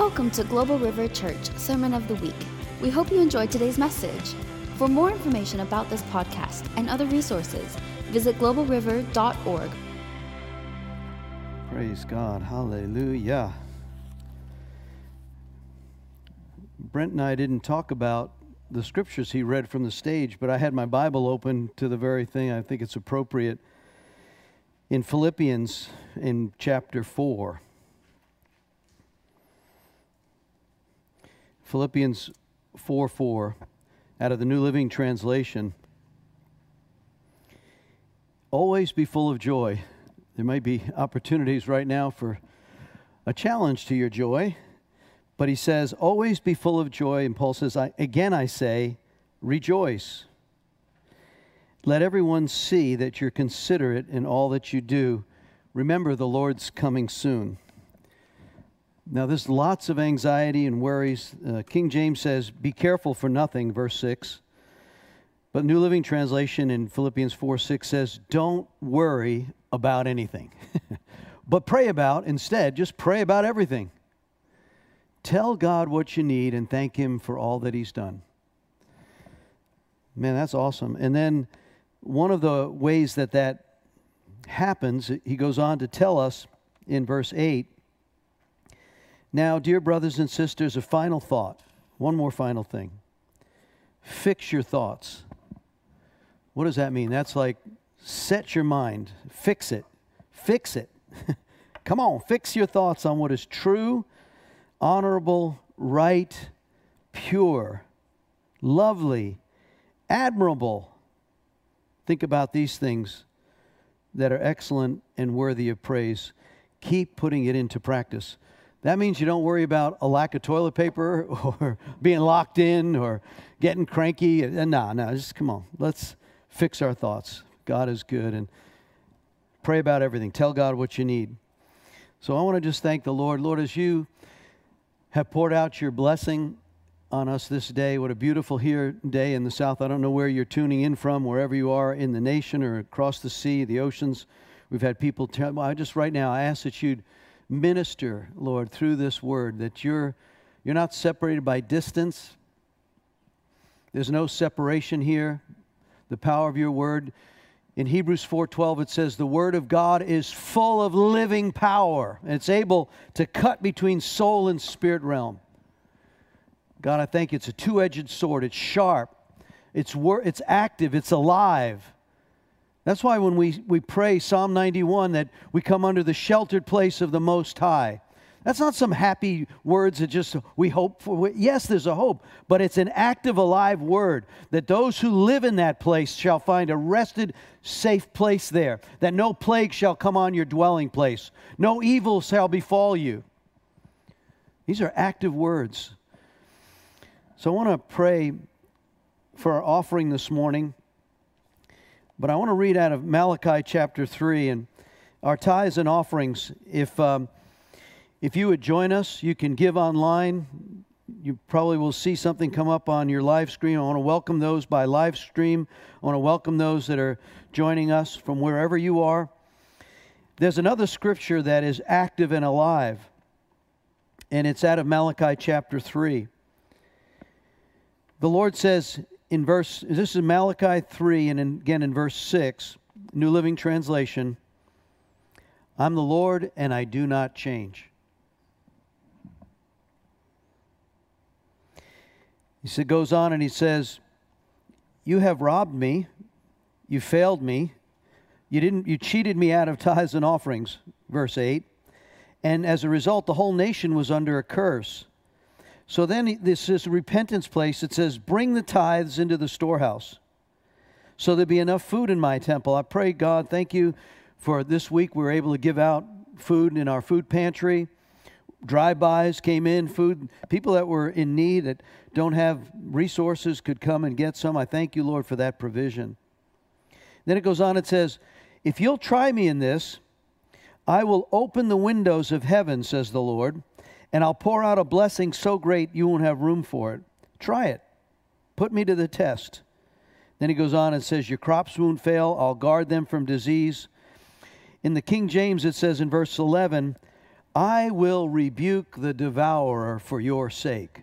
Welcome to Global River Church Sermon of the Week. We hope you enjoyed today's message. For more information about this podcast and other resources, visit globalriver.org. Praise God. Hallelujah. Brent and I didn't talk about the scriptures he read from the stage, but I had my Bible open to the very thing I think it's appropriate in Philippians in chapter 4. Philippians 4 4 out of the New Living Translation. Always be full of joy. There might be opportunities right now for a challenge to your joy, but he says, always be full of joy. And Paul says, I, again I say, rejoice. Let everyone see that you're considerate in all that you do. Remember, the Lord's coming soon. Now, there's lots of anxiety and worries. Uh, King James says, Be careful for nothing, verse 6. But New Living Translation in Philippians 4 6 says, Don't worry about anything. but pray about, instead, just pray about everything. Tell God what you need and thank Him for all that He's done. Man, that's awesome. And then one of the ways that that happens, he goes on to tell us in verse 8 now, dear brothers and sisters, a final thought. One more final thing. Fix your thoughts. What does that mean? That's like set your mind, fix it, fix it. Come on, fix your thoughts on what is true, honorable, right, pure, lovely, admirable. Think about these things that are excellent and worthy of praise. Keep putting it into practice. That means you don't worry about a lack of toilet paper or being locked in or getting cranky. No, uh, no, just come on. Let's fix our thoughts. God is good and pray about everything. Tell God what you need. So I want to just thank the Lord. Lord, as you have poured out your blessing on us this day, what a beautiful here day in the South. I don't know where you're tuning in from, wherever you are in the nation or across the sea, the oceans. We've had people tell, I just right now, I ask that you'd minister, Lord, through this word, that you're, you're not separated by distance. There's no separation here. The power of your word. In Hebrews 4:12 it says the word of God is full of living power and it's able to cut between soul and spirit realm. God, I thank you. It's a two-edged sword. It's sharp. It's wor- it's active. It's alive. That's why when we, we pray Psalm 91 that we come under the sheltered place of the Most High. That's not some happy words that just we hope for. Yes, there's a hope, but it's an active, alive word that those who live in that place shall find a rested, safe place there, that no plague shall come on your dwelling place, no evil shall befall you. These are active words. So I want to pray for our offering this morning. But I want to read out of Malachi chapter 3 and our tithes and offerings. If, um, if you would join us, you can give online. You probably will see something come up on your live stream. I want to welcome those by live stream. I want to welcome those that are joining us from wherever you are. There's another scripture that is active and alive, and it's out of Malachi chapter 3. The Lord says, in verse, this is Malachi 3, and in, again in verse 6, New Living Translation I'm the Lord and I do not change. He goes on and he says, You have robbed me, you failed me, you didn't you cheated me out of tithes and offerings, verse 8. And as a result, the whole nation was under a curse. So then this is a repentance place. It says, Bring the tithes into the storehouse so there be enough food in my temple. I pray, God, thank you for this week. We were able to give out food in our food pantry. Drive-bys came in, food. People that were in need that don't have resources could come and get some. I thank you, Lord, for that provision. Then it goes on, it says, If you'll try me in this, I will open the windows of heaven, says the Lord and I'll pour out a blessing so great you won't have room for it. Try it. Put me to the test. Then he goes on and says, Your crops won't fail. I'll guard them from disease. In the King James, it says in verse 11, I will rebuke the devourer for your sake.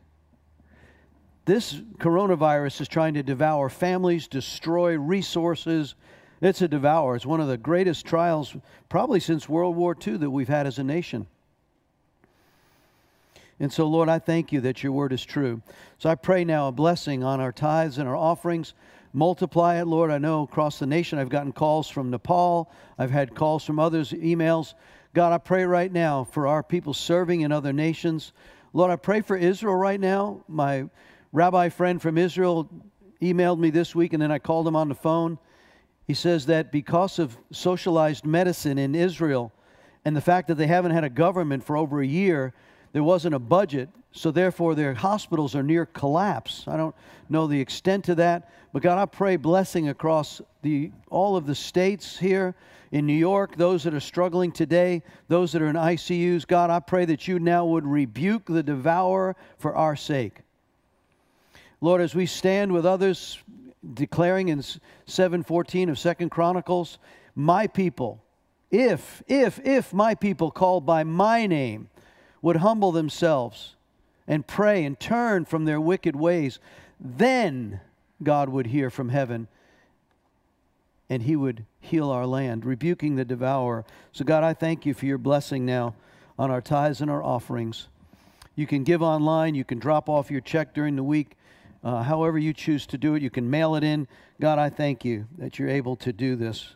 This coronavirus is trying to devour families, destroy resources. It's a devourer. It's one of the greatest trials, probably since World War II, that we've had as a nation. And so, Lord, I thank you that your word is true. So I pray now a blessing on our tithes and our offerings. Multiply it, Lord. I know across the nation I've gotten calls from Nepal, I've had calls from others, emails. God, I pray right now for our people serving in other nations. Lord, I pray for Israel right now. My rabbi friend from Israel emailed me this week, and then I called him on the phone. He says that because of socialized medicine in Israel and the fact that they haven't had a government for over a year, there wasn't a budget, so therefore their hospitals are near collapse. I don't know the extent of that, but God, I pray blessing across the all of the states here in New York, those that are struggling today, those that are in ICUs. God, I pray that you now would rebuke the devourer for our sake. Lord, as we stand with others declaring in 7:14 of Second Chronicles, my people, if if if my people called by my name would humble themselves and pray and turn from their wicked ways, then God would hear from heaven and he would heal our land, rebuking the devourer. So, God, I thank you for your blessing now on our tithes and our offerings. You can give online, you can drop off your check during the week, uh, however you choose to do it. You can mail it in. God, I thank you that you're able to do this.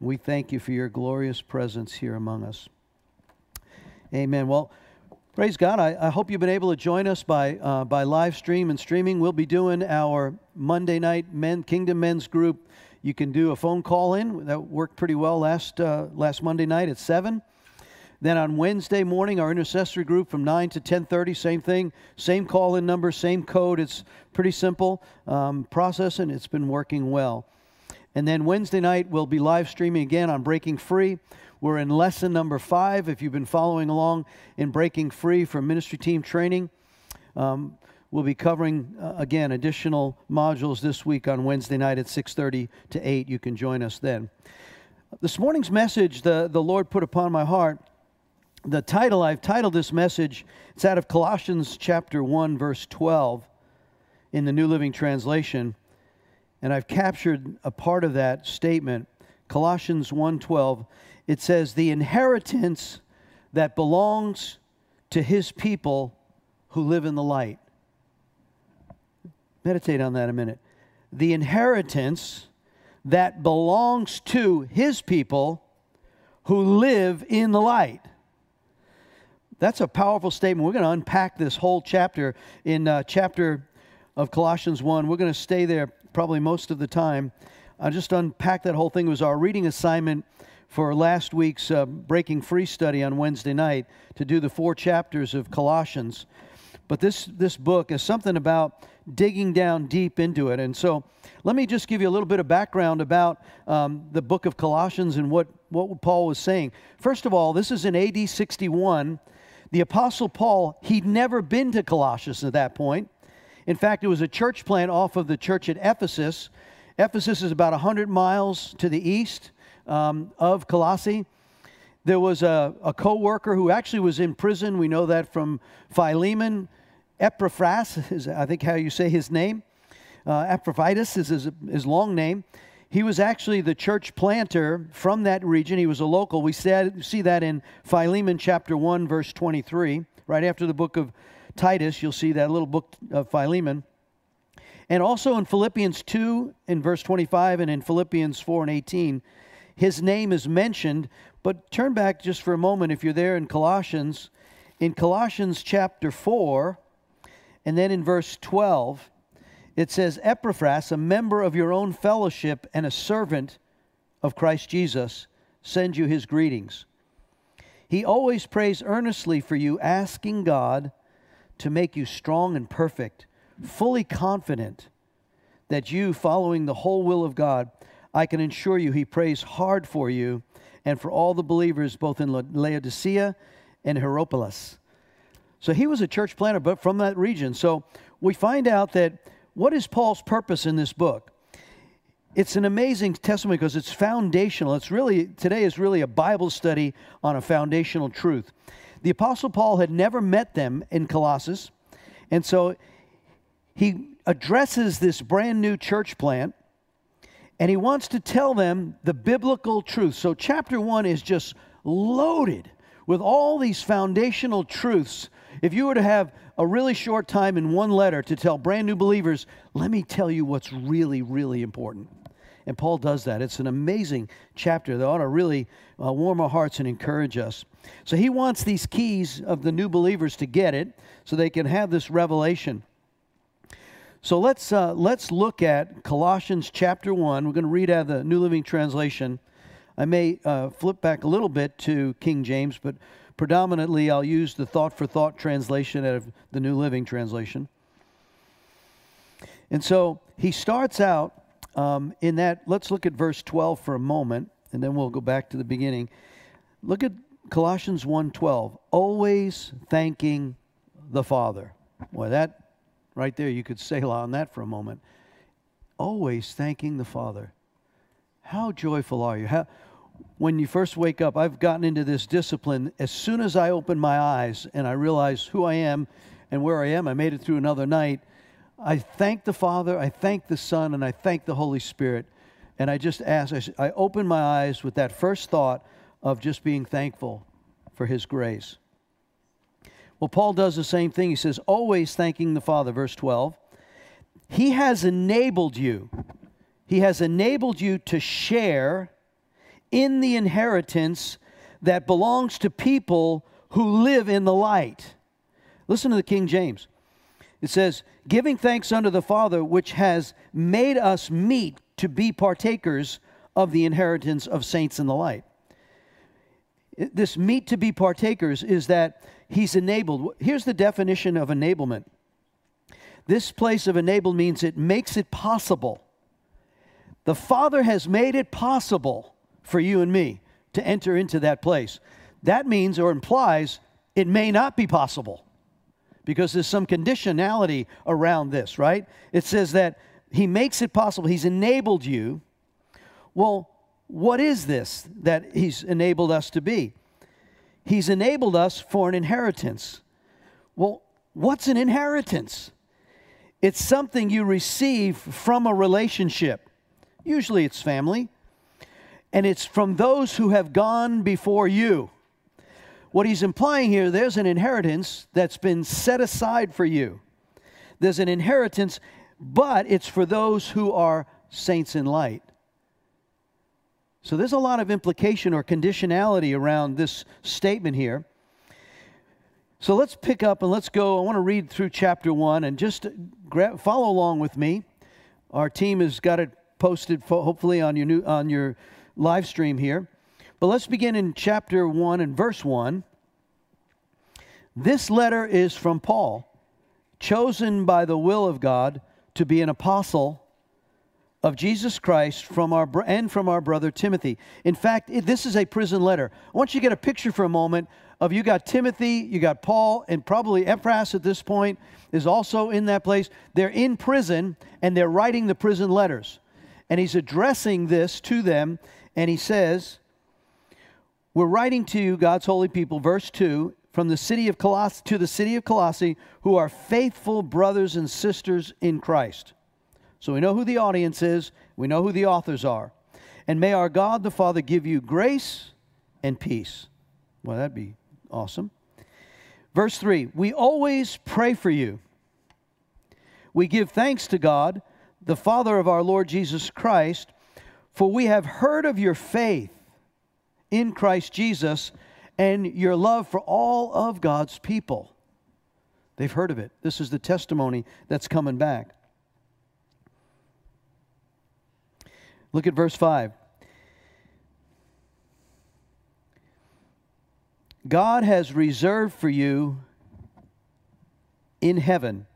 We thank you for your glorious presence here among us. Amen. Well, praise God. I, I hope you've been able to join us by, uh, by live stream and streaming. We'll be doing our Monday night men, Kingdom Men's Group. You can do a phone call in. That worked pretty well last, uh, last Monday night at 7. Then on Wednesday morning, our intercessory group from 9 to 10:30, same thing, same call-in number, same code. It's pretty simple um, process, and it's been working well. And then Wednesday night, we'll be live streaming again on Breaking Free. We're in lesson number five. If you've been following along in Breaking Free for ministry team training, um, we'll be covering uh, again additional modules this week on Wednesday night at 6:30 to 8. You can join us then. This morning's message, the, the Lord put upon my heart. The title I've titled this message. It's out of Colossians chapter 1, verse 12, in the New Living Translation, and I've captured a part of that statement. Colossians 1:12 it says, the inheritance that belongs to his people who live in the light. Meditate on that a minute. The inheritance that belongs to his people who live in the light. That's a powerful statement. We're going to unpack this whole chapter in uh, chapter of Colossians 1. We're going to stay there probably most of the time. I'll just unpack that whole thing. It was our reading assignment for last week's uh, Breaking Free study on Wednesday night to do the four chapters of Colossians. But this, this book is something about digging down deep into it. And so let me just give you a little bit of background about um, the book of Colossians and what, what Paul was saying. First of all, this is in AD 61. The Apostle Paul, he'd never been to Colossus at that point. In fact, it was a church plant off of the church at Ephesus. Ephesus is about 100 miles to the east um, of Colossae. There was a, a co worker who actually was in prison. We know that from Philemon. Epaphras is, I think, how you say his name. Uh, is his, his long name. He was actually the church planter from that region. He was a local. We said, see that in Philemon chapter 1, verse 23. Right after the book of Titus, you'll see that little book of Philemon. And also in Philippians 2, in verse 25, and in Philippians 4 and 18, his name is mentioned. But turn back just for a moment if you're there in Colossians. In Colossians chapter 4, and then in verse 12, it says, Epaphras, a member of your own fellowship and a servant of Christ Jesus, sends you his greetings. He always prays earnestly for you, asking God to make you strong and perfect, fully confident that you, following the whole will of God, I can assure you he prays hard for you and for all the believers both in Laodicea and Hierapolis. So he was a church planter, but from that region. So we find out that what is Paul's purpose in this book? It's an amazing testimony because it's foundational. It's really, today is really a Bible study on a foundational truth. The Apostle Paul had never met them in Colossus, and so he addresses this brand new church plant and he wants to tell them the biblical truth. So, chapter one is just loaded with all these foundational truths. If you were to have a really short time in one letter to tell brand new believers, let me tell you what's really, really important. And Paul does that. It's an amazing chapter that ought to really uh, warm our hearts and encourage us. So he wants these keys of the new believers to get it so they can have this revelation. So let's, uh, let's look at Colossians chapter 1. We're going to read out of the New Living Translation. I may uh, flip back a little bit to King James, but predominantly I'll use the thought for thought translation out of the New Living Translation. And so he starts out um, in that, let's look at verse 12 for a moment, and then we'll go back to the beginning. Look at Colossians 1:12. Always thanking the Father. Boy, that Right there, you could sail on that for a moment. Always thanking the Father. How joyful are you? How, when you first wake up, I've gotten into this discipline. As soon as I open my eyes and I realize who I am and where I am, I made it through another night. I thank the Father, I thank the Son, and I thank the Holy Spirit. And I just ask, I, I open my eyes with that first thought of just being thankful for His grace. Well, Paul does the same thing. He says, always thanking the Father, verse 12. He has enabled you, He has enabled you to share in the inheritance that belongs to people who live in the light. Listen to the King James. It says, giving thanks unto the Father, which has made us meet to be partakers of the inheritance of saints in the light. This meet to be partakers is that he's enabled. Here's the definition of enablement this place of enabled means it makes it possible. The Father has made it possible for you and me to enter into that place. That means or implies it may not be possible because there's some conditionality around this, right? It says that He makes it possible, He's enabled you. Well, what is this that He's enabled us to be? He's enabled us for an inheritance. Well, what's an inheritance? It's something you receive from a relationship. Usually it's family, and it's from those who have gone before you. What he's implying here, there's an inheritance that's been set aside for you. There's an inheritance, but it's for those who are saints in light. So there's a lot of implication or conditionality around this statement here. So let's pick up and let's go. I want to read through chapter one and just grab, follow along with me. Our team has got it posted, hopefully on your new on your live stream here. But let's begin in chapter one and verse one. This letter is from Paul, chosen by the will of God to be an apostle of Jesus Christ from our and from our brother Timothy. In fact, it, this is a prison letter. I want you to get a picture for a moment of you got Timothy, you got Paul, and probably Epaphras at this point is also in that place. They're in prison and they're writing the prison letters. And he's addressing this to them and he says, "We're writing to you, God's holy people, verse 2, from the city of Colossae to the city of Colossae, who are faithful brothers and sisters in Christ." So we know who the audience is, we know who the authors are. And may our God the Father give you grace and peace. Well, that'd be awesome. Verse 3 We always pray for you. We give thanks to God, the Father of our Lord Jesus Christ, for we have heard of your faith in Christ Jesus and your love for all of God's people. They've heard of it. This is the testimony that's coming back. Look at verse 5. God has reserved for you in heaven.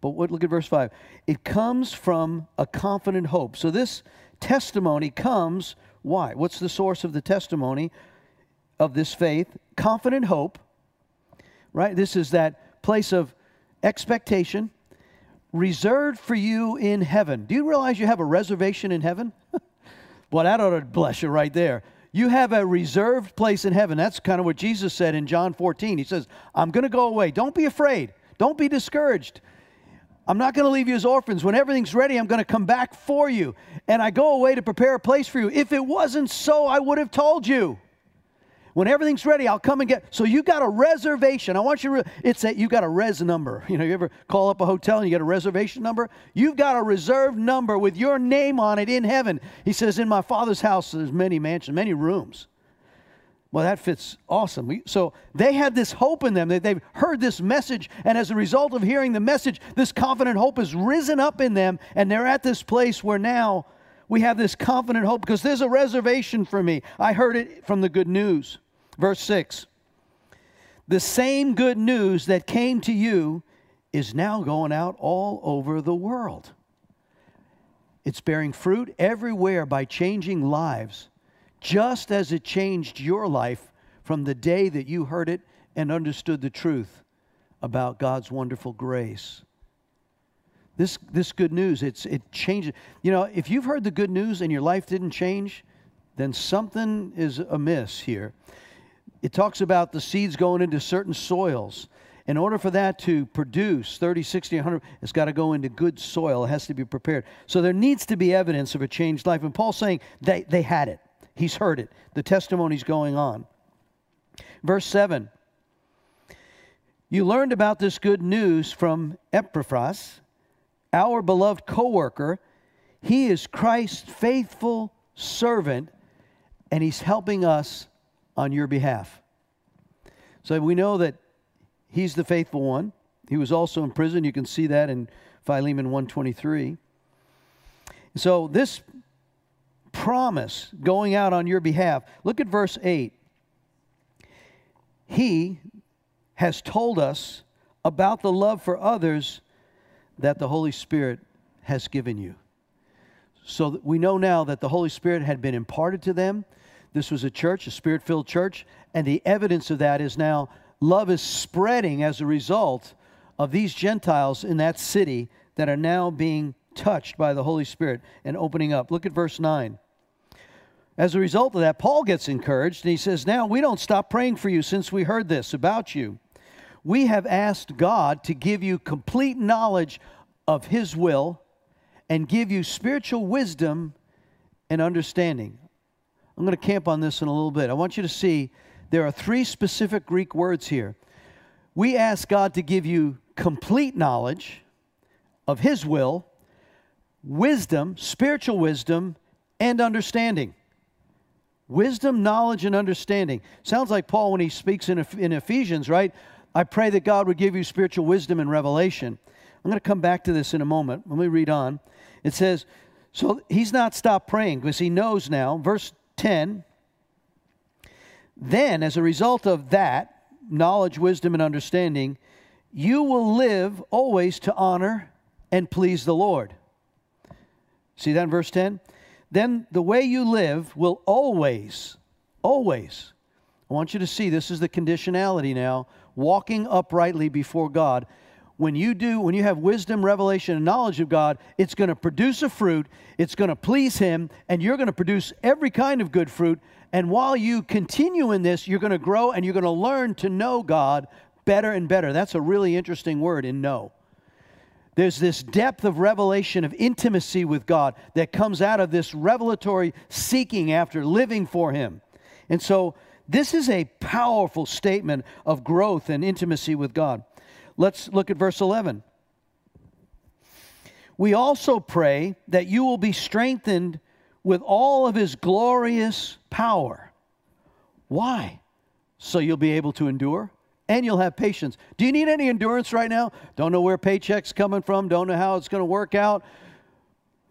But what, look at verse 5. It comes from a confident hope. So this testimony comes, why? What's the source of the testimony of this faith? Confident hope, right? This is that place of expectation reserved for you in heaven. Do you realize you have a reservation in heaven? Well, that ought to bless you right there. You have a reserved place in heaven. That's kind of what Jesus said in John 14. He says, I'm going to go away. Don't be afraid. Don't be discouraged. I'm not going to leave you as orphans. When everything's ready, I'm going to come back for you. And I go away to prepare a place for you. If it wasn't so, I would have told you. When everything's ready, I'll come and get. So you got a reservation. I want you to. It's that you got a res number. You know, you ever call up a hotel and you get a reservation number? You've got a reserved number with your name on it in heaven. He says, "In my Father's house, there's many mansions, many rooms." Well, that fits awesome. So they had this hope in them they've heard this message, and as a result of hearing the message, this confident hope has risen up in them, and they're at this place where now we have this confident hope because there's a reservation for me. I heard it from the good news. Verse 6 The same good news that came to you is now going out all over the world. It's bearing fruit everywhere by changing lives just as it changed your life from the day that you heard it and understood the truth about God's wonderful grace. This, this good news, it's, it changes. You know, if you've heard the good news and your life didn't change, then something is amiss here. It talks about the seeds going into certain soils. In order for that to produce 30, 60, 100, it's got to go into good soil. It has to be prepared. So there needs to be evidence of a changed life. And Paul's saying they, they had it. He's heard it. The testimony's going on. Verse 7 You learned about this good news from Epaphras, our beloved co worker. He is Christ's faithful servant, and he's helping us on your behalf. So we know that he's the faithful one. He was also in prison. You can see that in Philemon 123. So this promise going out on your behalf. Look at verse 8. He has told us about the love for others that the Holy Spirit has given you. So we know now that the Holy Spirit had been imparted to them. This was a church, a spirit filled church, and the evidence of that is now love is spreading as a result of these Gentiles in that city that are now being touched by the Holy Spirit and opening up. Look at verse 9. As a result of that, Paul gets encouraged and he says, Now we don't stop praying for you since we heard this about you. We have asked God to give you complete knowledge of his will and give you spiritual wisdom and understanding. I'm going to camp on this in a little bit. I want you to see there are three specific Greek words here. We ask God to give you complete knowledge of his will, wisdom, spiritual wisdom, and understanding. Wisdom, knowledge, and understanding. Sounds like Paul when he speaks in, in Ephesians, right? I pray that God would give you spiritual wisdom and revelation. I'm going to come back to this in a moment. Let me read on. It says, so he's not stopped praying because he knows now. Verse 10 Then, as a result of that, knowledge, wisdom, and understanding, you will live always to honor and please the Lord. See that in verse 10? then the way you live will always, always, I want you to see this is the conditionality now, walking uprightly before God. When you do, when you have wisdom, revelation, and knowledge of God, it's going to produce a fruit, it's going to please Him, and you're going to produce every kind of good fruit. And while you continue in this, you're going to grow and you're going to learn to know God better and better. That's a really interesting word in know. There's this depth of revelation, of intimacy with God that comes out of this revelatory seeking after living for Him. And so, this is a powerful statement of growth and intimacy with God. Let's look at verse 11. We also pray that you will be strengthened with all of His glorious power. Why? So you'll be able to endure and you'll have patience. Do you need any endurance right now? Don't know where paycheck's coming from, don't know how it's going to work out.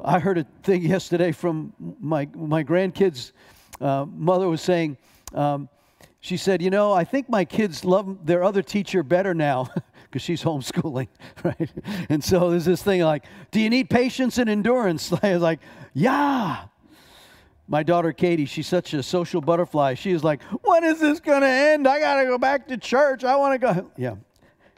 I heard a thing yesterday from my, my grandkids' uh, mother was saying, um, she said, You know, I think my kids love their other teacher better now because she's homeschooling, right? And so there's this thing like, Do you need patience and endurance? I was like, Yeah my daughter Katie, she's such a social butterfly. She is like, when is this going to end? I got to go back to church. I want to go. Yeah.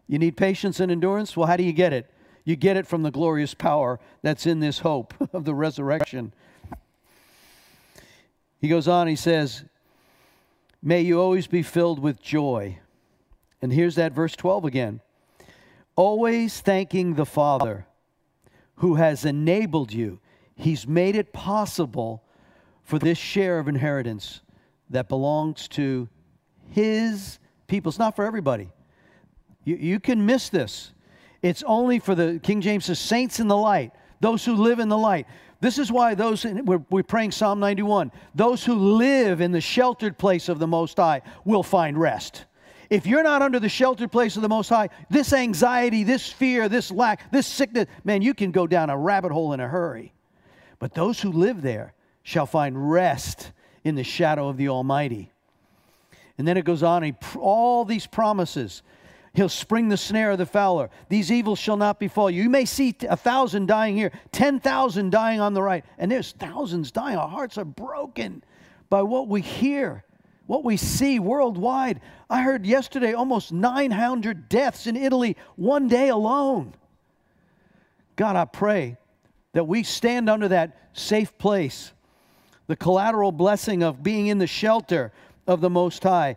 You need patience and endurance? Well, how do you get it? You get it from the glorious power that's in this hope of the resurrection. He goes on, he says, May you always be filled with joy. And here's that verse 12 again. Always thanking the Father who has enabled you. He's made it possible for this share of inheritance that belongs to His people. It's not for everybody. You, you can miss this. It's only for the, King James says, saints in the light, those who live in the light. This is why those, we're, we're praying Psalm 91, those who live in the sheltered place of the Most High will find rest. If you're not under the sheltered place of the Most High, this anxiety, this fear, this lack, this sickness, man, you can go down a rabbit hole in a hurry. But those who live there shall find rest in the shadow of the Almighty. And then it goes on, he, all these promises. He'll spring the snare of the fowler. These evils shall not befall you. You may see a thousand dying here, 10,000 dying on the right, and there's thousands dying. Our hearts are broken by what we hear, what we see worldwide. I heard yesterday almost 900 deaths in Italy one day alone. God, I pray that we stand under that safe place, the collateral blessing of being in the shelter of the Most High.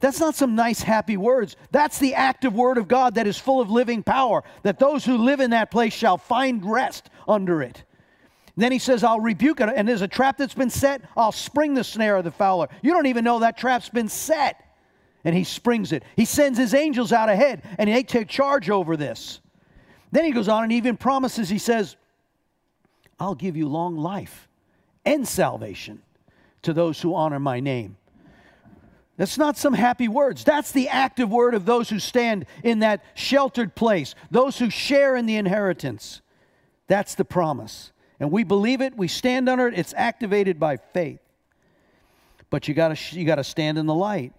That's not some nice, happy words. That's the active word of God that is full of living power, that those who live in that place shall find rest under it. Then he says, I'll rebuke it. And there's a trap that's been set, I'll spring the snare of the fowler. You don't even know that trap's been set. And he springs it. He sends his angels out ahead, and they take charge over this. Then he goes on and even promises, he says, I'll give you long life and salvation to those who honor my name. That's not some happy words. That's the active word of those who stand in that sheltered place, those who share in the inheritance. That's the promise. And we believe it, we stand under it, it's activated by faith. But you gotta you got to stand in the light.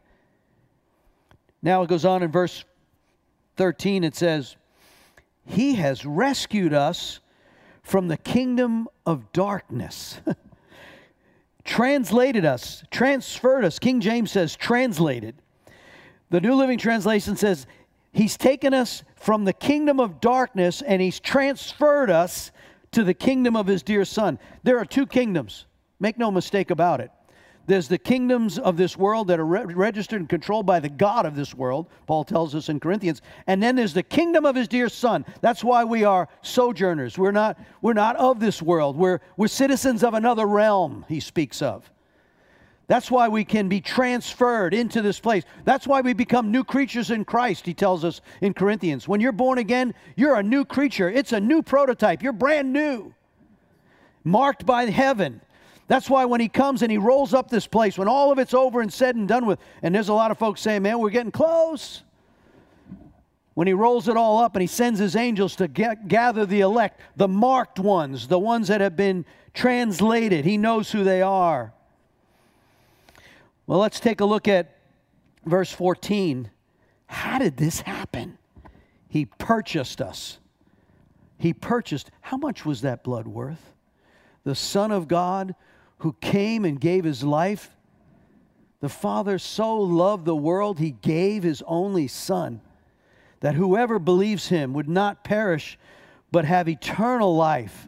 Now it goes on in verse 13 it says, "He has rescued us from the kingdom of darkness." translated us, transferred us. King James says translated. The New Living Translation says he's taken us from the kingdom of darkness and he's transferred us to the kingdom of his dear son. There are two kingdoms. Make no mistake about it. There's the kingdoms of this world that are re- registered and controlled by the God of this world, Paul tells us in Corinthians. And then there's the kingdom of his dear son. That's why we are sojourners. We're not, we're not of this world. We're, we're citizens of another realm, he speaks of. That's why we can be transferred into this place. That's why we become new creatures in Christ, he tells us in Corinthians. When you're born again, you're a new creature. It's a new prototype. You're brand new, marked by heaven. That's why when he comes and he rolls up this place, when all of it's over and said and done with, and there's a lot of folks saying, man, we're getting close. When he rolls it all up and he sends his angels to get, gather the elect, the marked ones, the ones that have been translated, he knows who they are. Well, let's take a look at verse 14. How did this happen? He purchased us. He purchased. How much was that blood worth? The Son of God who came and gave his life. The Father so loved the world, he gave his only Son, that whoever believes him would not perish, but have eternal life.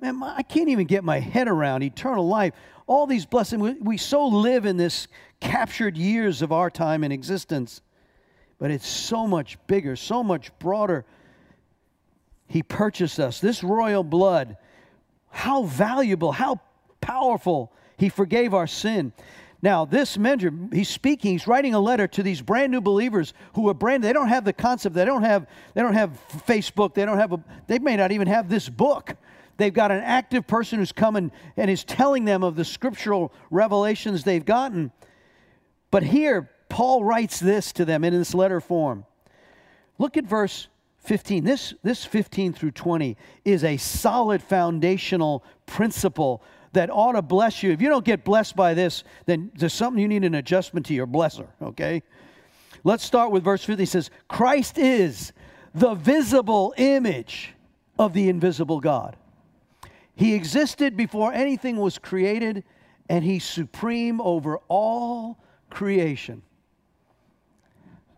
Man, I can't even get my head around eternal life. All these blessings, we, we so live in this captured years of our time and existence, but it's so much bigger, so much broader. He purchased us. This royal blood, how valuable, how powerful. He forgave our sin. Now, this mentor, he's speaking, he's writing a letter to these brand new believers who are brand they don't have the concept, they don't have they don't have Facebook, they don't have a they may not even have this book. They've got an active person who's coming and is telling them of the scriptural revelations they've gotten. But here, Paul writes this to them in this letter form. Look at verse 15. This, this 15 through 20 is a solid foundational principle that ought to bless you. If you don't get blessed by this, then there's something you need an adjustment to your blesser, okay? Let's start with verse 50. He says, Christ is the visible image of the invisible God. He existed before anything was created, and he's supreme over all creation.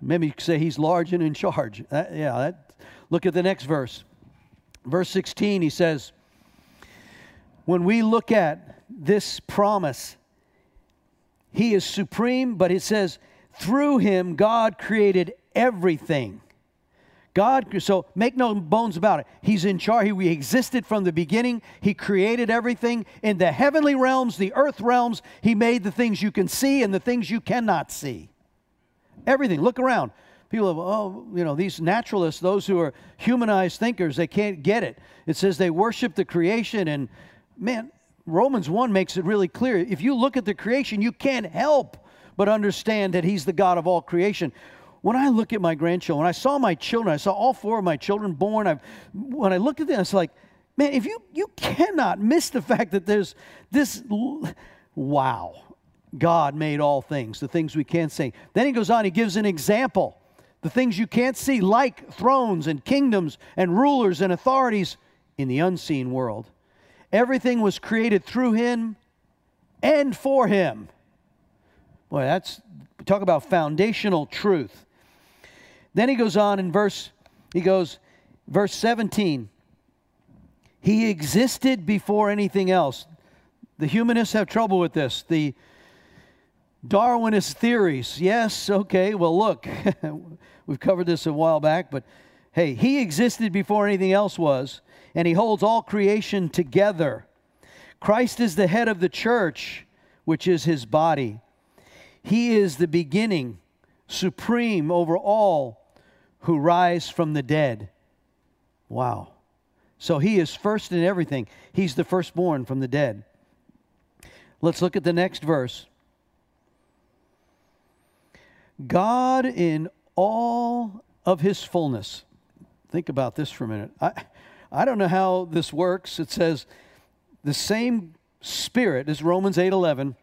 Maybe you could say he's large and in charge. That, yeah, that, look at the next verse. Verse 16, he says, when we look at this promise, He is supreme, but it says, through him, God created everything. God, so make no bones about it. He's in charge. He existed from the beginning. He created everything in the heavenly realms, the earth realms. He made the things you can see and the things you cannot see. Everything. Look around. People have, oh, you know, these naturalists, those who are humanized thinkers, they can't get it. It says they worship the creation. And man, Romans 1 makes it really clear. If you look at the creation, you can't help but understand that He's the God of all creation when I look at my grandchildren, when I saw my children, I saw all four of my children born. I've, when I looked at them, it's like, man, if you you cannot miss the fact that there's this, wow, God made all things, the things we can't see. Then he goes on, he gives an example, the things you can't see, like thrones and kingdoms and rulers and authorities in the unseen world. Everything was created through him and for him. Boy, that's talk about foundational truth. Then he goes on in verse, he goes, verse 17. He existed before anything else. The humanists have trouble with this. The Darwinist theories. Yes, okay, well, look, we've covered this a while back, but hey, he existed before anything else was, and he holds all creation together. Christ is the head of the church, which is his body. He is the beginning, supreme over all who rise from the dead. Wow. So he is first in everything. He's the firstborn from the dead. Let's look at the next verse. God in all of his fullness. Think about this for a minute. I, I don't know how this works. It says the same spirit is Romans 8:11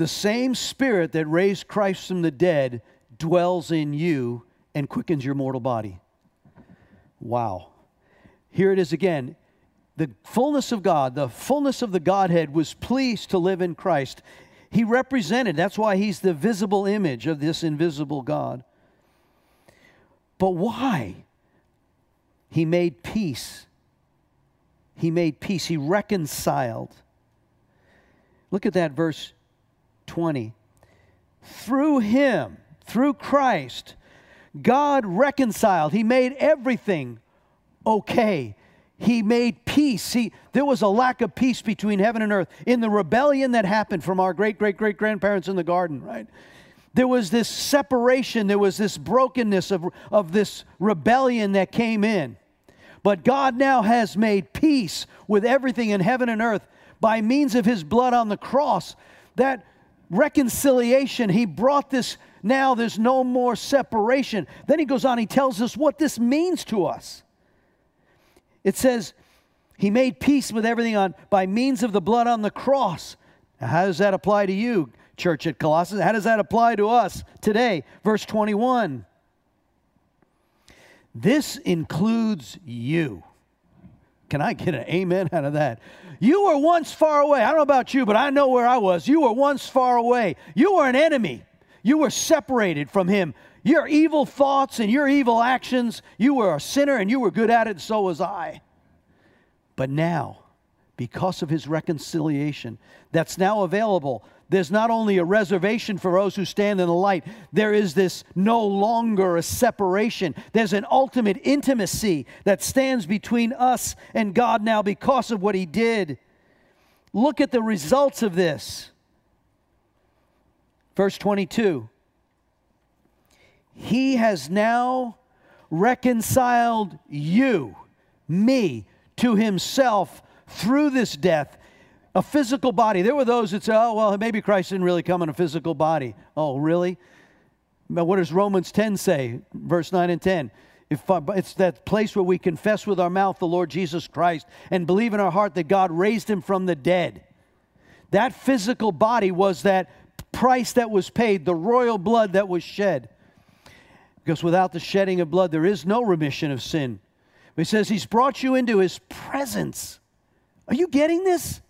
the same spirit that raised Christ from the dead dwells in you and quickens your mortal body. Wow. Here it is again. The fullness of God, the fullness of the Godhead was pleased to live in Christ. He represented, that's why he's the visible image of this invisible God. But why? He made peace. He made peace. He reconciled. Look at that verse 20. Through him, through Christ, God reconciled. He made everything okay. He made peace. He, there was a lack of peace between heaven and earth in the rebellion that happened from our great, great, great grandparents in the garden, right? There was this separation, there was this brokenness of, of this rebellion that came in. But God now has made peace with everything in heaven and earth by means of His blood on the cross. That reconciliation, He brought this now there's no more separation. Then he goes on, he tells us what this means to us. It says, He made peace with everything on by means of the blood on the cross. Now, how does that apply to you, church at Colossus? How does that apply to us today? Verse 21. This includes you. Can I get an amen out of that? You were once far away. I don't know about you, but I know where I was. You were once far away. You were an enemy. You were separated from Him. Your evil thoughts and your evil actions, you were a sinner and you were good at it, so was I. But now, because of His reconciliation that's now available, there's not only a reservation for those who stand in the light, there is this no longer a separation. There's an ultimate intimacy that stands between us and God now because of what He did. Look at the results of this. Verse 22 He has now reconciled you, me, to Himself through this death. A physical body. There were those that say, oh, well, maybe Christ didn't really come in a physical body. Oh, really? But what does Romans 10 say? Verse 9 and 10. If, uh, it's that place where we confess with our mouth the Lord Jesus Christ and believe in our heart that God raised him from the dead. That physical body was that price that was paid, the royal blood that was shed. Because without the shedding of blood, there is no remission of sin. But he says he's brought you into his presence. Are you getting this?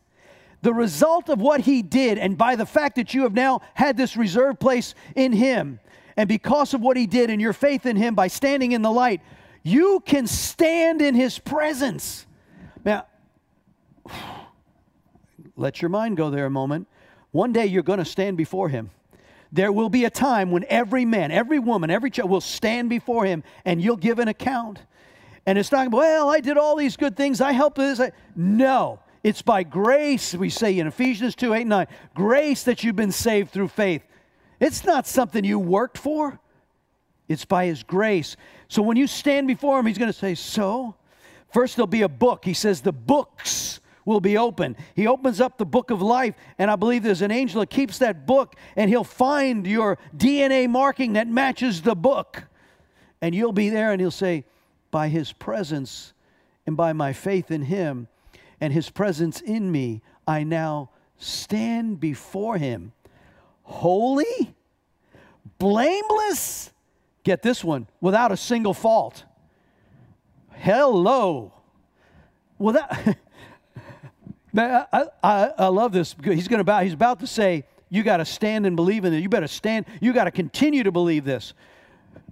The result of what he did, and by the fact that you have now had this reserved place in him, and because of what he did and your faith in him by standing in the light, you can stand in his presence. Now, let your mind go there a moment. One day you're going to stand before him. There will be a time when every man, every woman, every child will stand before him and you'll give an account. And it's not, well, I did all these good things, I helped this. I... No, it's by grace, we say in Ephesians 2 8 9, grace that you've been saved through faith. It's not something you worked for, it's by His grace. So when you stand before Him, He's going to say, So? First, there'll be a book. He says, The books will be open. He opens up the book of life, and I believe there's an angel that keeps that book, and he'll find your DNA marking that matches the book. And you'll be there, and he'll say, By his presence and by my faith in him and his presence in me, I now stand before him holy, blameless. Get this one, without a single fault. Hello. Without. Man, I, I, I love this. He's going about, he's about to say, you got to stand and believe in it. You better stand. You got to continue to believe this.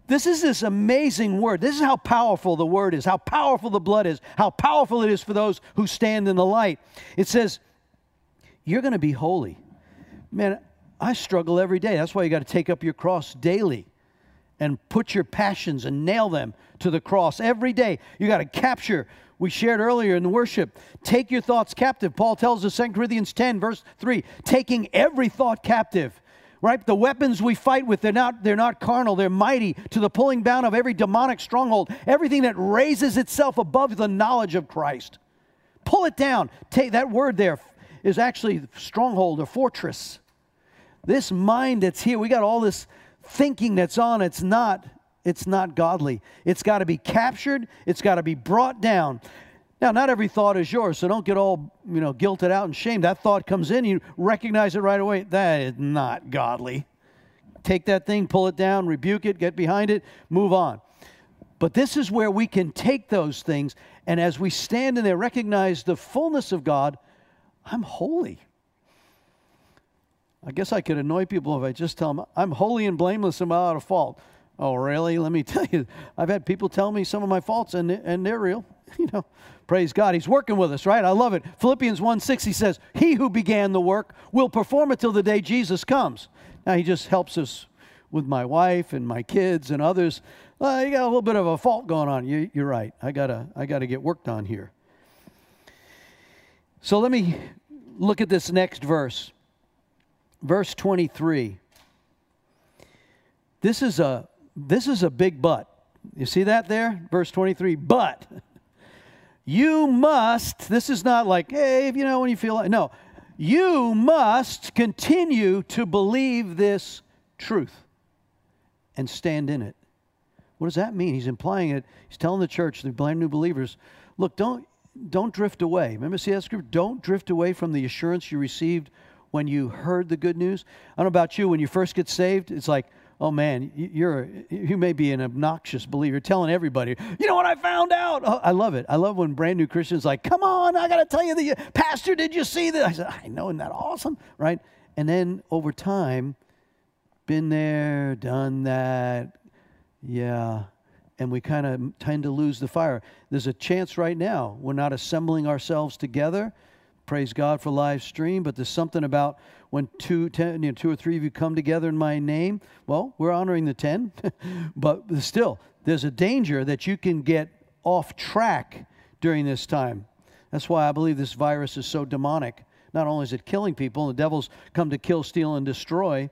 This is this amazing word. This is how powerful the word is, how powerful the blood is, how powerful it is for those who stand in the light. It says, You're going to be holy. Man, I struggle every day. That's why you got to take up your cross daily and put your passions and nail them to the cross every day. You got to capture we shared earlier in the worship. Take your thoughts captive. Paul tells us 2 Corinthians 10, verse 3, taking every thought captive. Right? The weapons we fight with, they're not, they're not carnal, they're mighty to the pulling down of every demonic stronghold, everything that raises itself above the knowledge of Christ. Pull it down. Take that word there is actually stronghold or fortress. This mind that's here, we got all this thinking that's on, it's not it's not godly. It's got to be captured, it's got to be brought down. Now, not every thought is yours, so don't get all, you know, guilted out and shamed. That thought comes in, you recognize it right away. That is not godly. Take that thing, pull it down, rebuke it, get behind it, move on. But this is where we can take those things, and as we stand in there, recognize the fullness of God. I'm holy. I guess I could annoy people if I just tell them, I'm holy and blameless and without a fault. Oh, really? Let me tell you, I've had people tell me some of my faults, and, and they're real. You know, praise God. He's working with us, right? I love it. Philippians 1 6, he says, He who began the work will perform it till the day Jesus comes. Now, he just helps us with my wife and my kids and others. Uh, you got a little bit of a fault going on. You, you're right. I gotta, I gotta get worked on here. So let me look at this next verse, verse 23. This is a this is a big but. You see that there? Verse 23. But you must, this is not like, hey, you know, when you feel like, no. You must continue to believe this truth and stand in it. What does that mean? He's implying it. He's telling the church, the brand new believers, look, don't don't drift away. Remember, see that scripture? Don't drift away from the assurance you received when you heard the good news. I don't know about you, when you first get saved, it's like, oh man, you're you may be an obnoxious believer, telling everybody, you know what I found out. Oh, I love it. I love when brand new Christians like, come on, I got to tell you, the pastor, did you see this? I said, I know, isn't that awesome, right? And then over time, been there, done that, yeah, and we kind of tend to lose the fire. There's a chance right now we're not assembling ourselves together. Praise God for live stream, but there's something about when two, ten, you know, two or three of you come together in my name, well, we're honoring the 10, but still, there's a danger that you can get off track during this time. That's why I believe this virus is so demonic. Not only is it killing people, the devil's come to kill, steal, and destroy,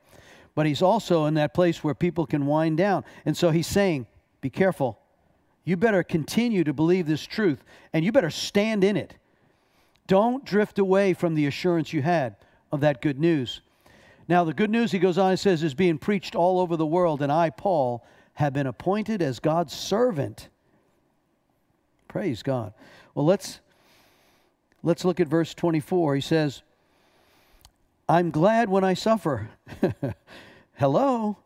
but he's also in that place where people can wind down. And so he's saying, be careful. You better continue to believe this truth, and you better stand in it. Don't drift away from the assurance you had of that good news. Now, the good news, he goes on and says, is being preached all over the world, and I, Paul, have been appointed as God's servant. Praise God. Well, let's let's look at verse 24. He says, I'm glad when I suffer. Hello?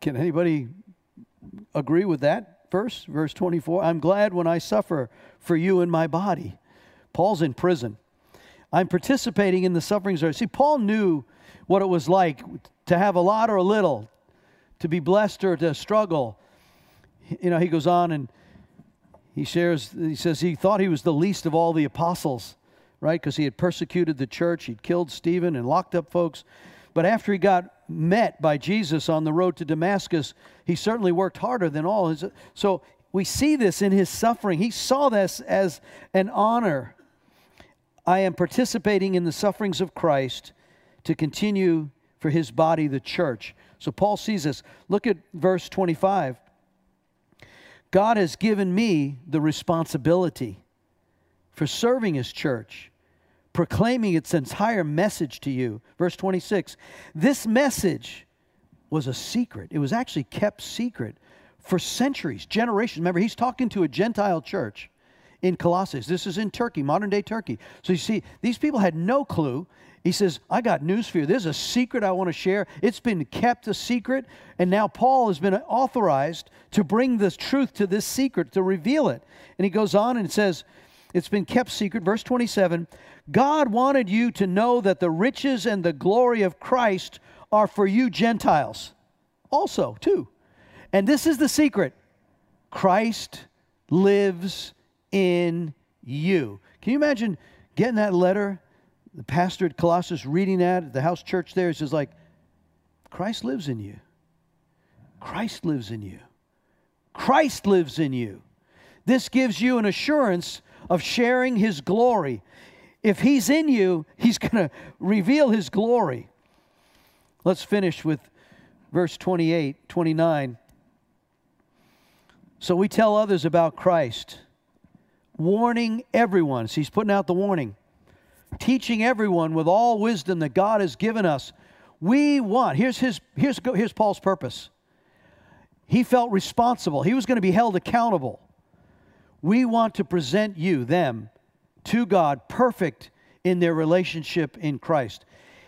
Can anybody agree with that verse? Verse 24. I'm glad when I suffer for you in my body. Paul's in prison. I'm participating in the sufferings. See, Paul knew what it was like to have a lot or a little, to be blessed or to struggle. You know, he goes on and he shares, he says he thought he was the least of all the apostles, right? Because he had persecuted the church, he'd killed Stephen and locked up folks. But after he got met by Jesus on the road to Damascus, he certainly worked harder than all his. So we see this in his suffering. He saw this as an honor. I am participating in the sufferings of Christ to continue for his body, the church. So Paul sees this. Look at verse 25. God has given me the responsibility for serving his church, proclaiming its entire message to you. Verse 26 This message was a secret, it was actually kept secret for centuries, generations. Remember, he's talking to a Gentile church in Colossae. This is in Turkey, modern day Turkey. So you see, these people had no clue. He says, I got news for you. There's a secret I want to share. It's been kept a secret, and now Paul has been authorized to bring this truth to this secret, to reveal it. And he goes on and says, It's been kept secret. Verse 27 God wanted you to know that the riches and the glory of Christ are for you Gentiles also, too. And this is the secret Christ lives in you. Can you imagine getting that letter the pastor at Colossus reading that at the house church there, he says, like, Christ lives in you. Christ lives in you. Christ lives in you. This gives you an assurance of sharing his glory. If he's in you, he's going to reveal his glory. Let's finish with verse 28, 29. So we tell others about Christ, warning everyone. So he's putting out the warning teaching everyone with all wisdom that God has given us. We want, here's, his, here's, here's Paul's purpose. He felt responsible, he was going to be held accountable. We want to present you, them, to God, perfect in their relationship in Christ.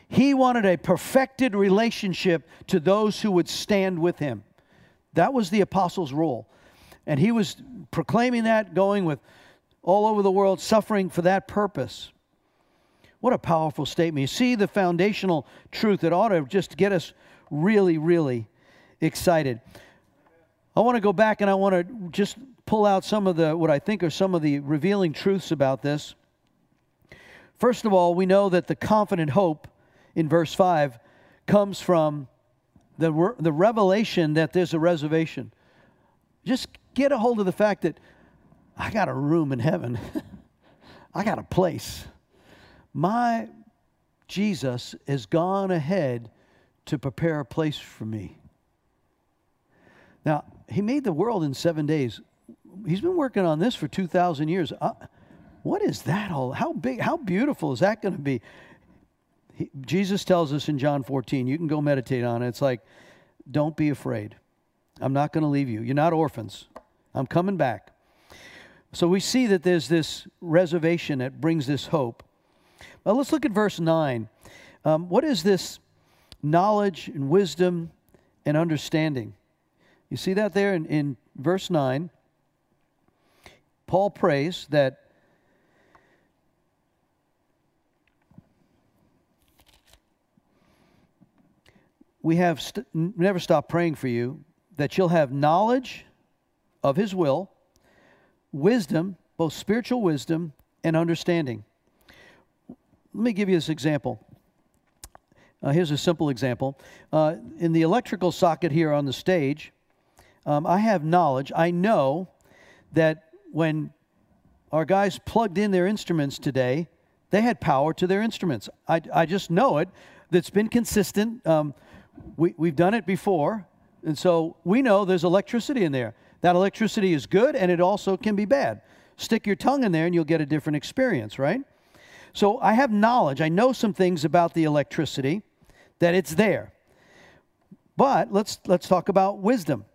He wanted a perfected relationship to those who would stand with him. That was the apostles' role. And he was proclaiming that, going with all over the world, suffering for that purpose. What a powerful statement. You see the foundational truth that ought to just get us really, really excited. I want to go back and I want to just pull out some of the, what I think are some of the revealing truths about this. First of all, we know that the confident hope in verse 5 comes from the, the revelation that there's a reservation. Just get a hold of the fact that I got a room in heaven, I got a place. My Jesus has gone ahead to prepare a place for me. Now, he made the world in seven days. He's been working on this for 2,000 years. Uh, what is that all? How big, how beautiful is that going to be? He, Jesus tells us in John 14, you can go meditate on it. It's like, don't be afraid. I'm not going to leave you. You're not orphans. I'm coming back. So we see that there's this reservation that brings this hope. Well, let's look at verse 9. Um, what is this knowledge and wisdom and understanding? You see that there in, in verse 9? Paul prays that we have st- never stopped praying for you that you'll have knowledge of his will, wisdom, both spiritual wisdom and understanding. Let me give you this example. Uh, here's a simple example. Uh, in the electrical socket here on the stage, um, I have knowledge. I know that when our guys plugged in their instruments today, they had power to their instruments. I, I just know it. That's been consistent. Um, we, we've done it before. And so we know there's electricity in there. That electricity is good and it also can be bad. Stick your tongue in there and you'll get a different experience, right? So I have knowledge. I know some things about the electricity, that it's there. But let's, let's talk about wisdom.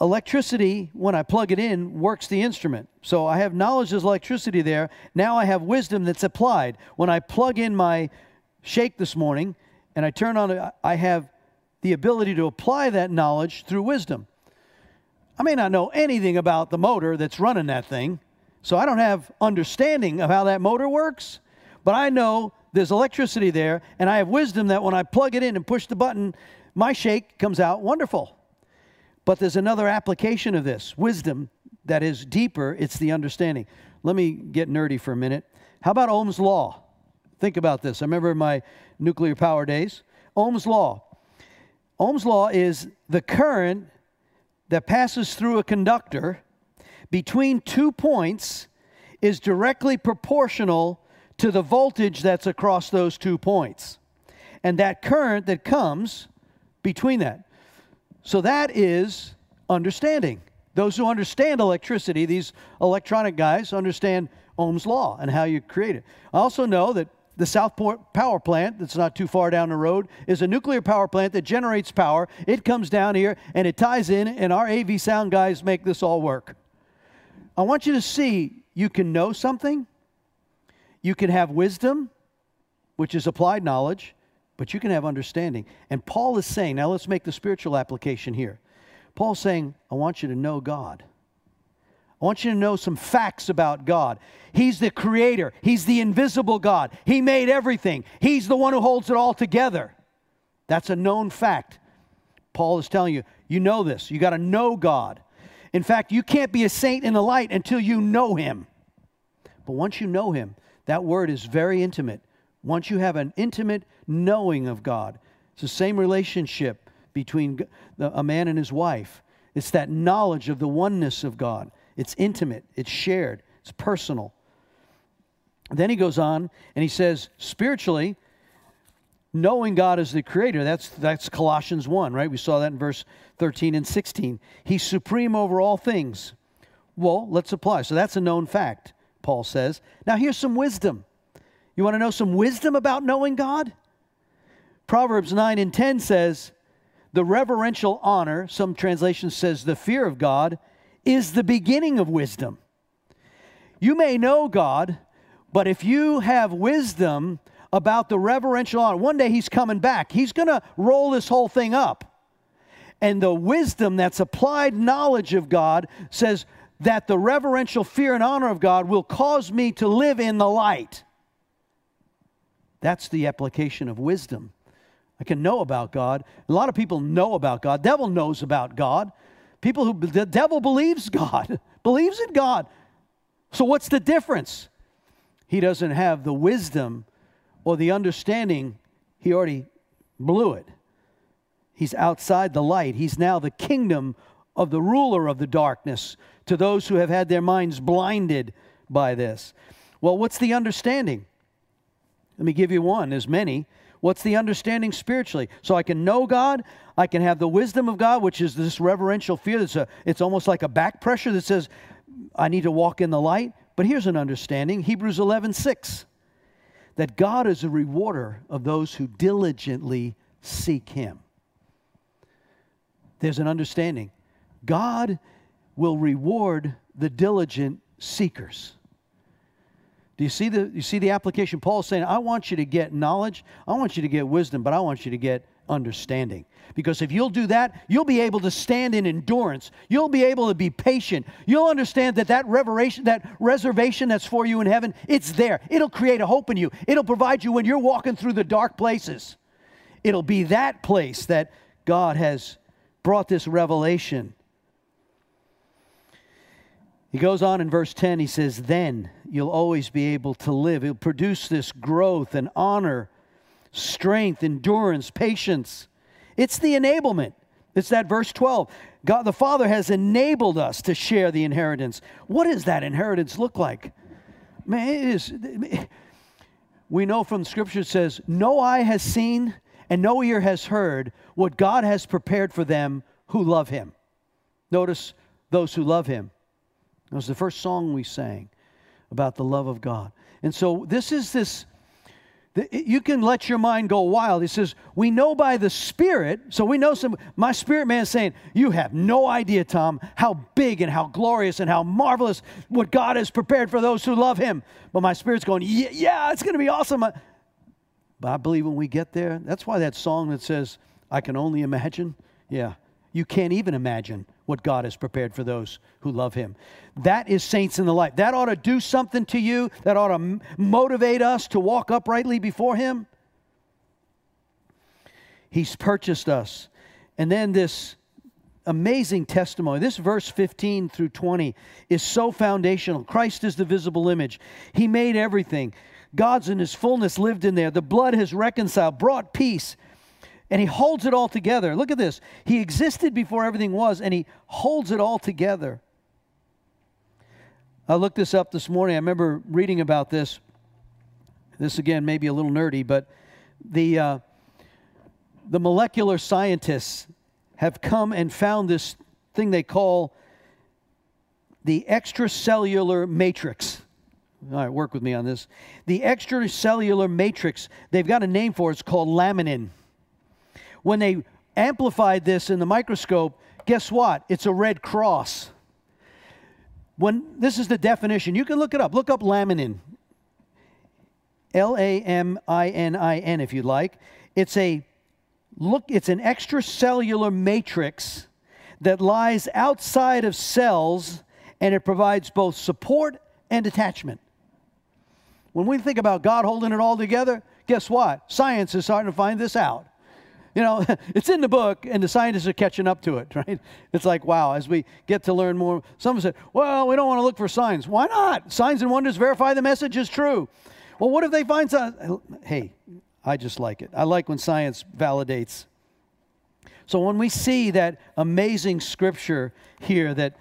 Electricity, when I plug it in, works the instrument. So I have knowledge there's electricity there. Now I have wisdom that's applied. When I plug in my shake this morning and I turn on, it, I have the ability to apply that knowledge through wisdom. I may not know anything about the motor that's running that thing, so I don't have understanding of how that motor works, but I know there's electricity there, and I have wisdom that when I plug it in and push the button, my shake comes out wonderful. But there's another application of this wisdom that is deeper, it's the understanding. Let me get nerdy for a minute. How about Ohm's law? Think about this. I remember my nuclear power days. Ohm's law. Ohm's law is the current that passes through a conductor between two points is directly proportional to the voltage that's across those two points. And that current that comes between that. So that is understanding. Those who understand electricity, these electronic guys, understand Ohm's law and how you create it. I also know that the Southport power plant, that's not too far down the road, is a nuclear power plant that generates power. It comes down here and it ties in, and our AV sound guys make this all work. I want you to see you can know something, you can have wisdom, which is applied knowledge, but you can have understanding. And Paul is saying, now let's make the spiritual application here. Paul's saying, I want you to know God. I want you to know some facts about God. He's the creator, He's the invisible God. He made everything, He's the one who holds it all together. That's a known fact. Paul is telling you, you know this. You got to know God. In fact, you can't be a saint in the light until you know Him. But once you know Him, that word is very intimate. Once you have an intimate knowing of God, it's the same relationship between a man and his wife. It's that knowledge of the oneness of God. It's intimate, it's shared, it's personal. Then he goes on and he says, spiritually, knowing God as the creator, that's, that's Colossians 1, right? We saw that in verse 13 and 16. He's supreme over all things. Well, let's apply. So that's a known fact, Paul says. Now here's some wisdom. You want to know some wisdom about knowing God? Proverbs 9 and 10 says, the reverential honor, some translation says the fear of God, is the beginning of wisdom. You may know God, but if you have wisdom about the reverential honor, one day He's coming back. He's going to roll this whole thing up. And the wisdom that's applied knowledge of God says that the reverential fear and honor of God will cause me to live in the light. That's the application of wisdom. I can know about God. A lot of people know about God. Devil knows about God. People who the devil believes God, believes in God. So what's the difference? He doesn't have the wisdom or the understanding. He already blew it. He's outside the light. He's now the kingdom of the ruler of the darkness to those who have had their minds blinded by this. Well, what's the understanding? Let me give you one. There's many. What's the understanding spiritually? So I can know God, I can have the wisdom of God, which is this reverential fear. That's a, it's almost like a back pressure that says, I need to walk in the light. But here's an understanding Hebrews 11 6 that God is a rewarder of those who diligently seek Him. There's an understanding. God will reward the diligent seekers. Do you see the you see the application? Paul is saying, I want you to get knowledge, I want you to get wisdom, but I want you to get understanding. Because if you'll do that, you'll be able to stand in endurance. You'll be able to be patient. You'll understand that that revelation, that reservation that's for you in heaven, it's there. It'll create a hope in you. It'll provide you when you're walking through the dark places. It'll be that place that God has brought this revelation. He goes on in verse 10, he says, Then you'll always be able to live. It'll produce this growth and honor strength, endurance, patience. It's the enablement. It's that verse 12. God the Father has enabled us to share the inheritance. What does that inheritance look like? Man, it is. We know from Scripture it says, No eye has seen and no ear has heard what God has prepared for them who love Him. Notice those who love Him. That was the first song we sang about the love of God. And so this is this you can let your mind go wild. He says, We know by the Spirit. So we know some, my spirit man is saying, You have no idea, Tom, how big and how glorious and how marvelous what God has prepared for those who love Him. But my spirit's going, Yeah, yeah it's going to be awesome. But I believe when we get there, that's why that song that says, I can only imagine, yeah, you can't even imagine what God has prepared for those who love Him. That is saints in the light. That ought to do something to you, that ought to motivate us to walk uprightly before Him. He's purchased us. And then this amazing testimony. This verse 15 through 20 is so foundational. Christ is the visible image, He made everything. God's in His fullness lived in there. The blood has reconciled, brought peace, and He holds it all together. Look at this. He existed before everything was, and He holds it all together. I looked this up this morning. I remember reading about this. This, again, may be a little nerdy, but the, uh, the molecular scientists have come and found this thing they call the extracellular matrix. All right, work with me on this. The extracellular matrix, they've got a name for it, it's called laminin. When they amplified this in the microscope, guess what? It's a red cross. When this is the definition, you can look it up. Look up laminin. L A M I N I N if you'd like. It's a look it's an extracellular matrix that lies outside of cells and it provides both support and attachment. When we think about God holding it all together, guess what? Science is starting to find this out. You know, it's in the book, and the scientists are catching up to it, right? It's like, wow, as we get to learn more. Some said, well, we don't want to look for signs. Why not? Signs and wonders verify the message is true. Well, what if they find some? Hey, I just like it. I like when science validates. So when we see that amazing scripture here that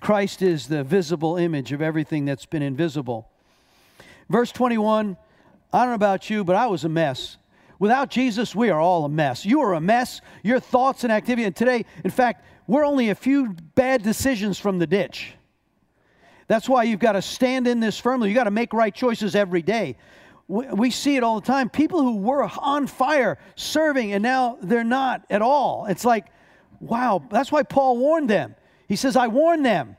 Christ is the visible image of everything that's been invisible. Verse 21, I don't know about you, but I was a mess. Without Jesus, we are all a mess. You are a mess. Your thoughts and activity. And today, in fact, we're only a few bad decisions from the ditch. That's why you've got to stand in this firmly. You've got to make right choices every day. We, see it all the time. People who were on fire serving and now they're not at all. It's like, wow, that's why Paul warned them. He says, I warn them,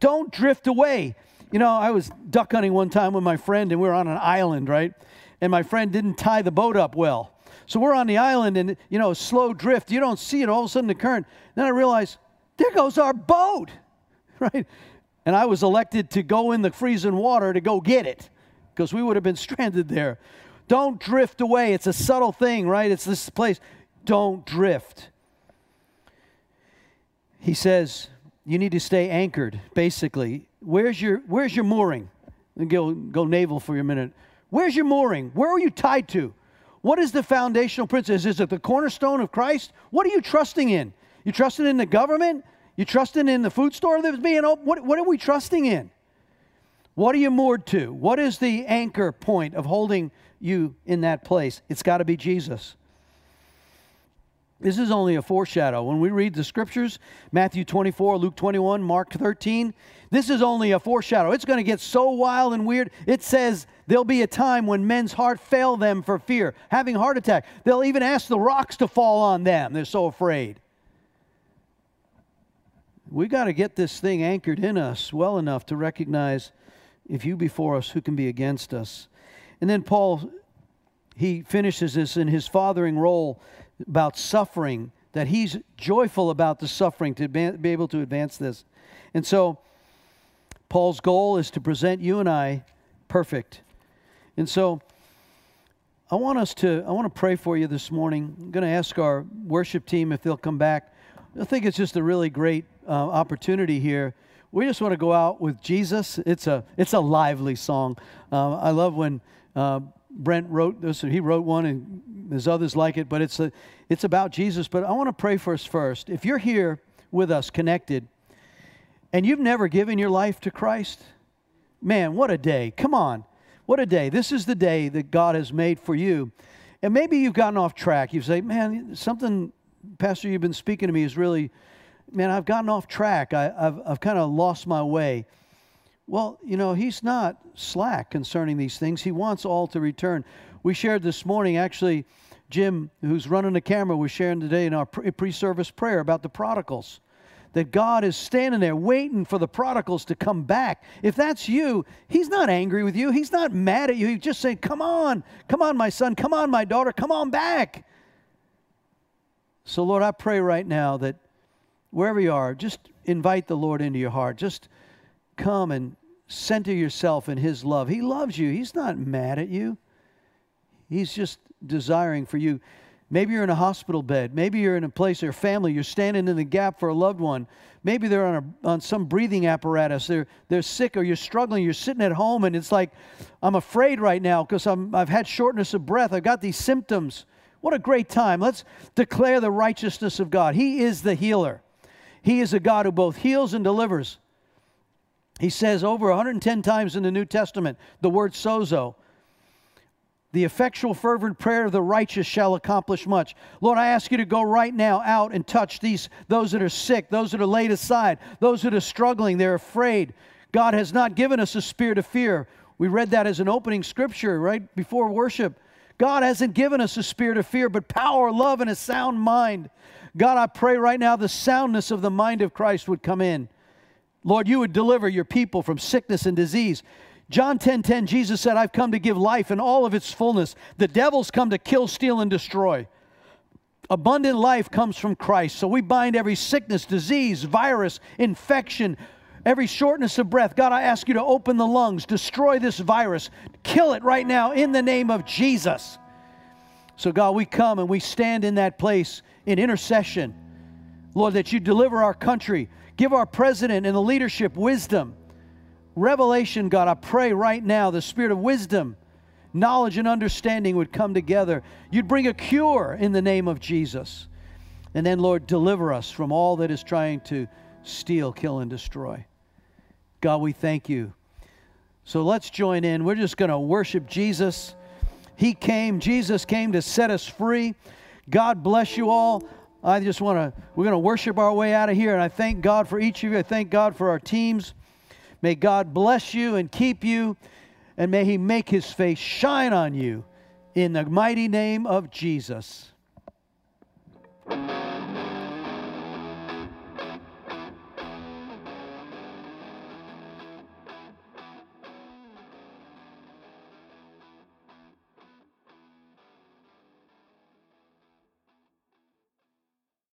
don't drift away. You know, I was duck hunting one time with my friend and we were on an island, right? And my friend didn't tie the boat up well. So we're on the island and, you know, slow drift. You don't see it. All of a sudden, the current. Then I realized, there goes our boat, right? And I was elected to go in the freezing water to go get it because we would have been stranded there. Don't drift away. It's a subtle thing, right? It's this place. Don't drift. He says, you need to stay anchored, basically. Where's your, where's your mooring? And go, go naval for a minute. Where's your mooring? Where are you tied to? What is the foundational principle? Is it the cornerstone of Christ? What are you trusting in? You trusting in the government? You trusting in the food store that's being open? What, what are we trusting in? What are you moored to? What is the anchor point of holding you in that place? It's got to be Jesus. This is only a foreshadow. When we read the scriptures, Matthew 24, Luke 21, Mark 13, this is only a foreshadow. It's going to get so wild and weird. It says there'll be a time when men's heart fail them for fear, having heart attack. They'll even ask the rocks to fall on them. They're so afraid we got to get this thing anchored in us well enough to recognize if you before us, who can be against us? And then Paul, he finishes this in his fathering role about suffering, that he's joyful about the suffering to be able to advance this. And so, Paul's goal is to present you and I perfect. And so, I want us to, I want to pray for you this morning. I'm going to ask our worship team if they'll come back. I think it's just a really great uh, opportunity here. We just want to go out with Jesus. It's a it's a lively song. Uh, I love when uh, Brent wrote this. He wrote one, and there's others like it. But it's a it's about Jesus. But I want to pray for us first. If you're here with us, connected, and you've never given your life to Christ, man, what a day! Come on, what a day! This is the day that God has made for you. And maybe you've gotten off track. You say, man, something, Pastor, you've been speaking to me is really man, I've gotten off track. I, have I've kind of lost my way. Well, you know, he's not slack concerning these things. He wants all to return. We shared this morning, actually, Jim, who's running the camera, was sharing today in our pre service prayer about the prodigals. That God is standing there waiting for the prodigals to come back. If that's you, He's not angry with you. He's not mad at you. He's just saying, Come on, come on, my son, come on, my daughter, come on back. So, Lord, I pray right now that wherever you are, just invite the Lord into your heart. Just come and center yourself in His love. He loves you, He's not mad at you. He's just desiring for you. Maybe you're in a hospital bed. Maybe you're in a place, your family, you're standing in the gap for a loved one. Maybe they're on, a, on some breathing apparatus. They're, they're sick or you're struggling. You're sitting at home and it's like, I'm afraid right now because I've had shortness of breath. I've got these symptoms. What a great time. Let's declare the righteousness of God. He is the healer. He is a God who both heals and delivers. He says over 110 times in the New Testament the word sozo. The effectual, fervent prayer of the righteous shall accomplish much. Lord, I ask you to go right now out and touch these those that are sick, those that are laid aside, those that are struggling, they're afraid. God has not given us a spirit of fear. We read that as an opening scripture right before worship. God hasn't given us a spirit of fear, but power, love, and a sound mind. God, I pray right now the soundness of the mind of Christ would come in. Lord, you would deliver your people from sickness and disease. John 10:10 10, 10, Jesus said, "I've come to give life in all of its fullness. The devil's come to kill, steal and destroy." Abundant life comes from Christ. So we bind every sickness, disease, virus, infection, every shortness of breath. God, I ask you to open the lungs, destroy this virus, kill it right now in the name of Jesus. So, God, we come and we stand in that place in intercession. Lord, that you deliver our country, give our president and the leadership wisdom, revelation, God. I pray right now the spirit of wisdom, knowledge, and understanding would come together. You'd bring a cure in the name of Jesus. And then, Lord, deliver us from all that is trying to steal, kill, and destroy. God, we thank you. So let's join in. We're just going to worship Jesus. He came, Jesus came to set us free. God bless you all. I just want to, we're going to worship our way out of here. And I thank God for each of you. I thank God for our teams. May God bless you and keep you, and may He make His face shine on you in the mighty name of Jesus.